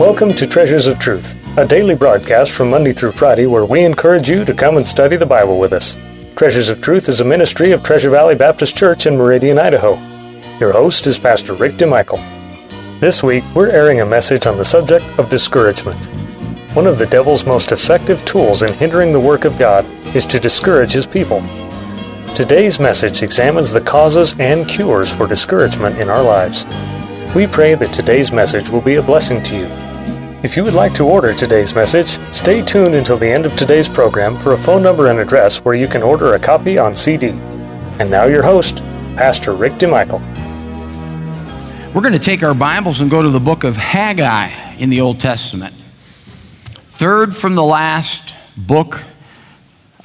Welcome to Treasures of Truth, a daily broadcast from Monday through Friday where we encourage you to come and study the Bible with us. Treasures of Truth is a ministry of Treasure Valley Baptist Church in Meridian, Idaho. Your host is Pastor Rick DeMichael. This week, we're airing a message on the subject of discouragement. One of the devil's most effective tools in hindering the work of God is to discourage his people. Today's message examines the causes and cures for discouragement in our lives. We pray that today's message will be a blessing to you. If you would like to order today's message, stay tuned until the end of today's program for a phone number and address where you can order a copy on CD. And now, your host, Pastor Rick DeMichael. We're going to take our Bibles and go to the book of Haggai in the Old Testament. Third from the last book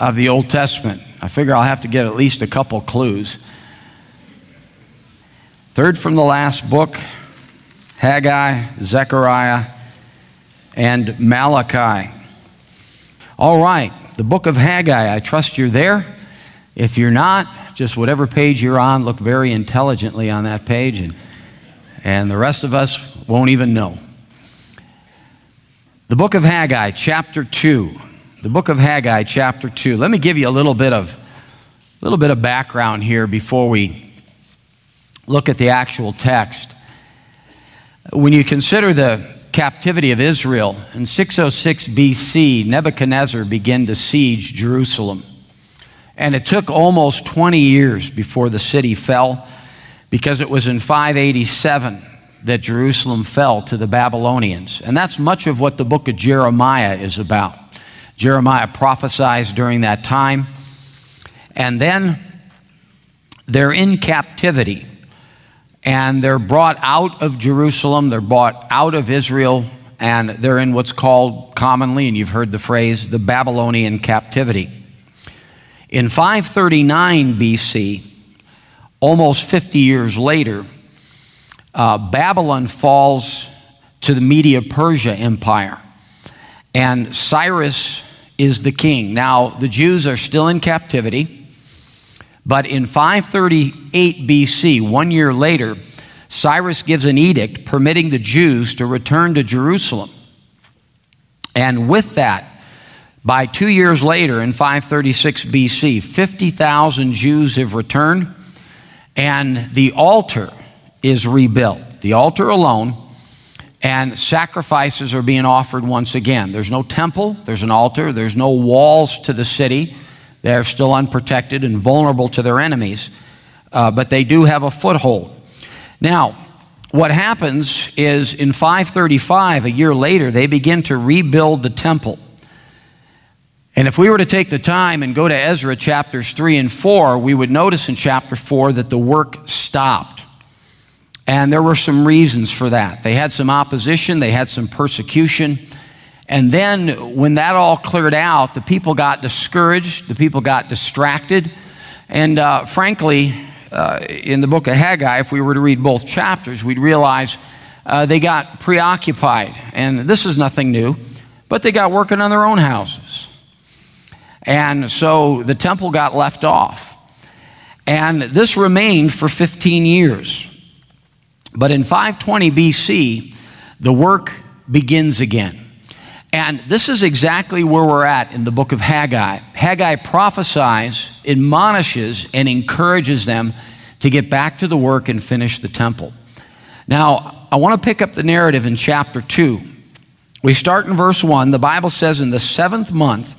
of the Old Testament. I figure I'll have to get at least a couple clues. Third from the last book Haggai, Zechariah, and Malachi. All right, the book of Haggai. I trust you're there. If you're not, just whatever page you're on, look very intelligently on that page, and, and the rest of us won't even know. The book of Haggai, chapter 2. The book of Haggai, chapter 2. Let me give you a little bit of, a little bit of background here before we look at the actual text. When you consider the captivity of Israel, in 606 BC, Nebuchadnezzar began to siege Jerusalem. And it took almost 20 years before the city fell because it was in 587 that Jerusalem fell to the Babylonians. And that's much of what the book of Jeremiah is about. Jeremiah prophesies during that time. And then they're in captivity and they're brought out of Jerusalem, they're brought out of Israel, and they're in what's called commonly, and you've heard the phrase, the Babylonian captivity. In 539 BC, almost 50 years later, uh, Babylon falls to the Media Persia Empire, and Cyrus is the king. Now, the Jews are still in captivity. But in 538 BC, one year later, Cyrus gives an edict permitting the Jews to return to Jerusalem. And with that, by two years later, in 536 BC, 50,000 Jews have returned, and the altar is rebuilt. The altar alone, and sacrifices are being offered once again. There's no temple, there's an altar, there's no walls to the city. They're still unprotected and vulnerable to their enemies, uh, but they do have a foothold. Now, what happens is in 535, a year later, they begin to rebuild the temple. And if we were to take the time and go to Ezra chapters 3 and 4, we would notice in chapter 4 that the work stopped. And there were some reasons for that. They had some opposition, they had some persecution. And then when that all cleared out, the people got discouraged, the people got distracted. And uh, frankly, uh, in the book of Haggai, if we were to read both chapters, we'd realize uh, they got preoccupied. And this is nothing new, but they got working on their own houses. And so the temple got left off. And this remained for 15 years. But in 520 BC, the work begins again. And this is exactly where we're at in the book of Haggai. Haggai prophesies, admonishes, and encourages them to get back to the work and finish the temple. Now, I want to pick up the narrative in chapter 2. We start in verse 1. The Bible says, In the seventh month,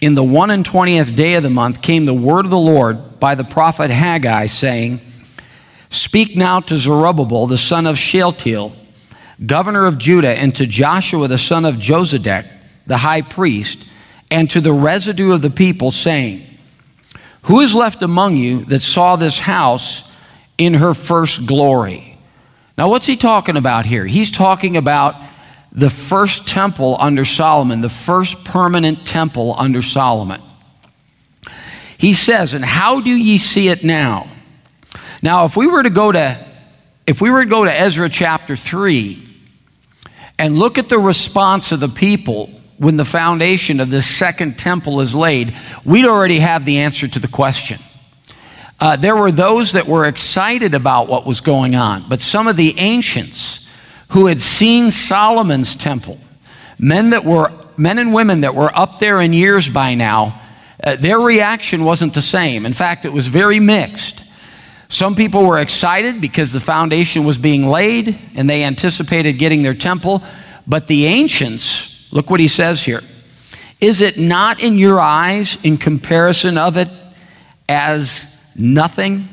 in the one and twentieth day of the month, came the word of the Lord by the prophet Haggai, saying, Speak now to Zerubbabel, the son of Shealtiel governor of Judah, and to Joshua the son of Josedech, the high priest, and to the residue of the people, saying, Who is left among you that saw this house in her first glory? Now, what's he talking about here? He's talking about the first temple under Solomon, the first permanent temple under Solomon. He says, And how do ye see it now? Now, if we were to go to if we were to go to Ezra chapter 3 and look at the response of the people when the foundation of this second temple is laid, we'd already have the answer to the question. Uh, there were those that were excited about what was going on, but some of the ancients who had seen Solomon's temple, men that were men and women that were up there in years by now, uh, their reaction wasn't the same. In fact, it was very mixed. Some people were excited because the foundation was being laid and they anticipated getting their temple. But the ancients, look what he says here. Is it not in your eyes, in comparison of it, as nothing?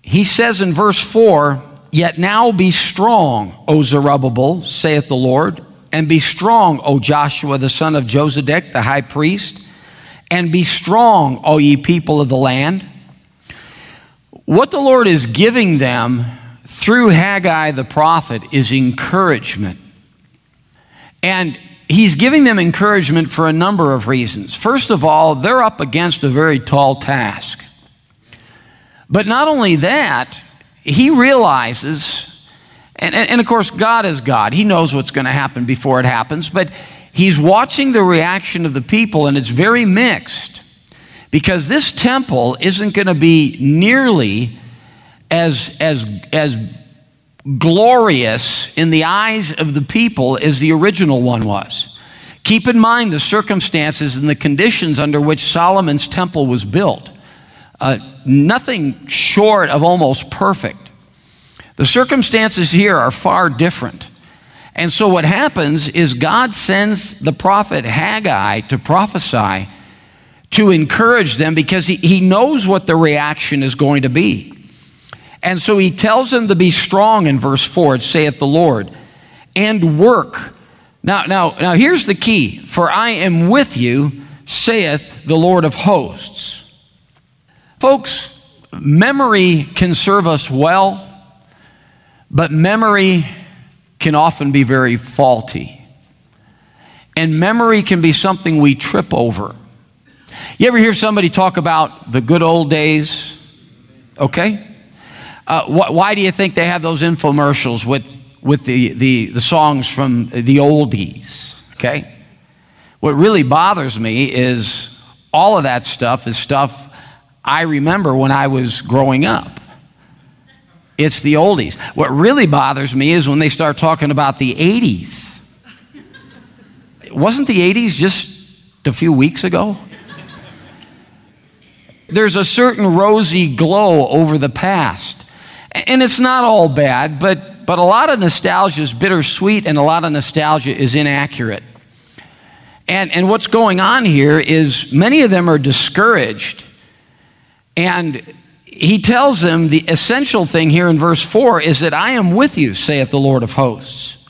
He says in verse 4 Yet now be strong, O Zerubbabel, saith the Lord, and be strong, O Joshua the son of Josedech, the high priest, and be strong, O ye people of the land. What the Lord is giving them through Haggai the prophet is encouragement. And he's giving them encouragement for a number of reasons. First of all, they're up against a very tall task. But not only that, he realizes, and, and, of course, God is God. He knows what's going to happen before it happens, but he's watching the reaction of the people, and it's very mixed because this temple isn't going to be nearly as, as, as glorious in the eyes of the people as the original one was. Keep in mind the circumstances and the conditions under which Solomon's temple was built. Uh, nothing short of almost perfect. The circumstances here are far different. And so what happens is God sends the prophet Haggai to prophesy to encourage them because he, he knows what the reaction is going to be. And so he tells them to be strong in verse 4, it saith the Lord, and work. Now, now, now here's the key. For I am with you, saith the Lord of hosts. Folks, memory can serve us well, but memory can often be very faulty. And memory can be something we trip over. You ever hear somebody talk about the good old days? Okay? Uh, wh- why do you think they have those infomercials with, with the, the, the songs from the oldies? Okay? What really bothers me is all of that stuff is stuff I remember when I was growing up. It's the oldies. What really bothers me is when they start talking about the 80s. Wasn't the 80s just a few weeks ago? There's a certain rosy glow over the past. And it's not all bad, but, but a lot of nostalgia is bittersweet and a lot of nostalgia is inaccurate. And, and what's going on here is many of them are discouraged and he tells them the essential thing here in verse 4 is that I am with you, saith the Lord of hosts.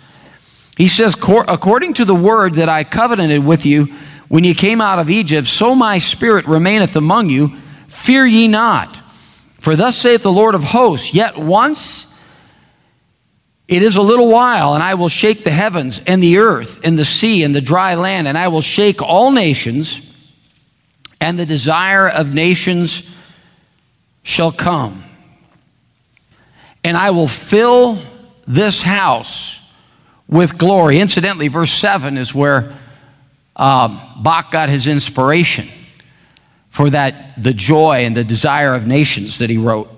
He says, according to the word that I covenanted with you when you came out of Egypt, so my spirit remaineth among you. Fear ye not. For thus saith the Lord of hosts, yet once it is a little while, and I will shake the heavens and the earth and the sea and the dry land, and I will shake all nations, and the desire of nations shall come, and I will fill this house with glory. Incidentally, verse 7 is where um, Bach got his inspiration for that, the joy and the desire of nations that he wrote.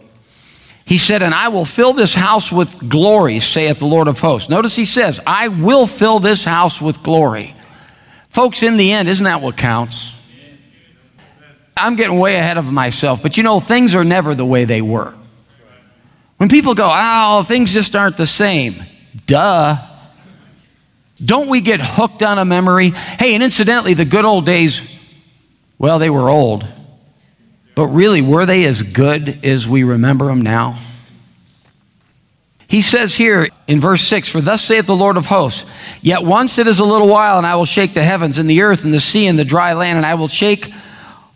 He said, And I will fill this house with glory, saith the Lord of hosts. Notice he says, I will fill this house with glory. Folks, in the end, isn't that what counts? I'm getting way ahead of myself, but you know, things are never the way they were. When people go, oh, things just aren't the same. Duh. Don't we get hooked on a memory? Hey, and incidentally, the good old days, well, they were old. But really, were they as good as we remember them now? He says here in verse 6 For thus saith the Lord of hosts, Yet once it is a little while, and I will shake the heavens and the earth and the sea and the dry land, and I will shake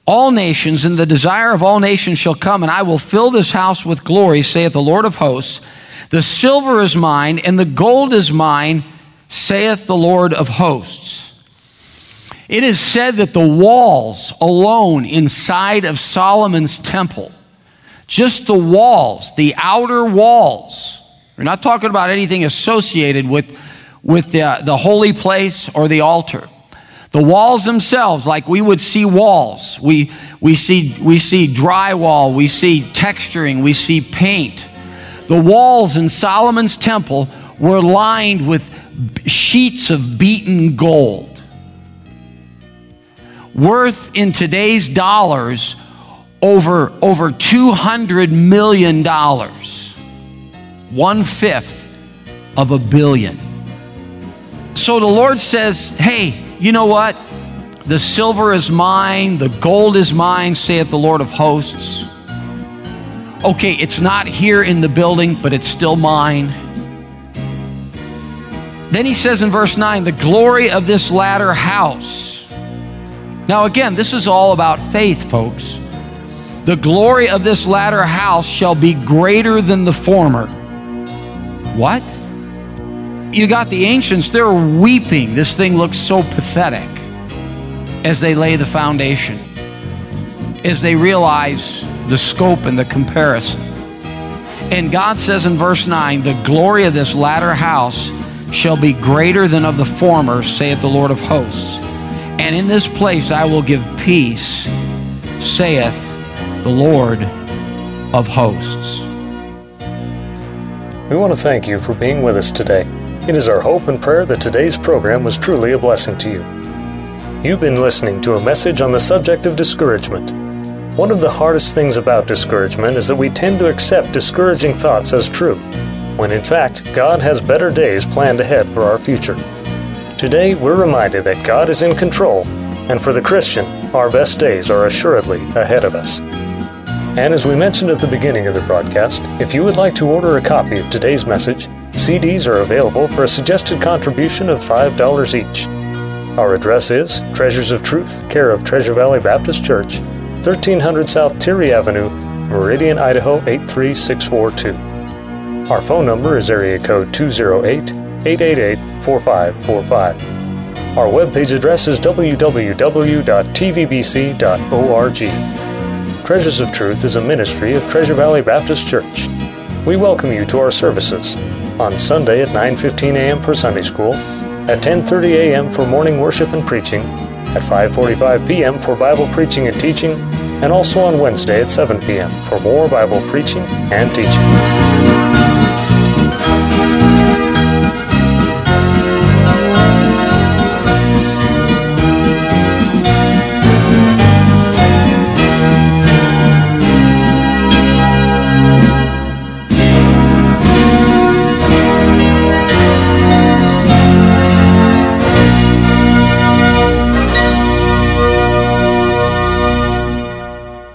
all nations, and the desire of all nations shall come, and I will fill this house with glory, saith the Lord of hosts. The silver is mine, and the gold is mine, saith the Lord of hosts. It is said that the walls alone inside of Solomon's temple, just the walls, the outer walls, we're not talking about anything associated with, with the, the holy place or the altar The walls themselves, like we would see walls, we, we, see, we see drywall, we see texturing, we see paint. The walls in Solomon's temple were lined with sheets of beaten gold, worth in today's dollars over, over $200 million, one fifth of a billion. So the Lord says, Hey, you know what? The silver is mine, the gold is mine, saith the Lord of hosts. Okay, it's not here in the building, but it's still mine. Then he says in verse 9, the glory of this latter house. Now, again, this is all about faith, folks. The glory of this latter house shall be greater than the former. What? You got the ancients, they're weeping. This thing looks so pathetic as they lay the foundation, as they realize the scope and the comparison. And God says in verse 9, the glory of this latter house shall be greater than of the former, saith the Lord of hosts. And in this place I will give peace, saith the Lord of hosts. We want to thank you for being with us today. It is our hope and prayer that today's program was truly a blessing to you. You've been listening to a message on the subject of discouragement. One of the hardest things about discouragement is that we tend to accept discouraging thoughts as true when in fact God has better days planned ahead for our future. Today, we're reminded that God is in control, and for the Christian, our best days are assuredly ahead of us. And as we mentioned at the beginning of the broadcast, if you would like to order a copy of today's message, CDs are available for a suggested contribution of $5 each. Our address is Treasures of Truth, care of Treasure Valley Baptist Church, 1300 South Teare Avenue, Meridian, Idaho 83642. Our phone number is area code 208 888 4545. Our webpage address is www.tvbc.org. Treasures of Truth is a ministry of Treasure Valley Baptist Church. We welcome you to our services on Sunday at 9:15 a.m. for Sunday school, at 10:30 a.m. for morning worship and preaching, at 5:45 p.m. for Bible preaching and teaching, and also on Wednesday at 7 p.m. for more Bible preaching and teaching.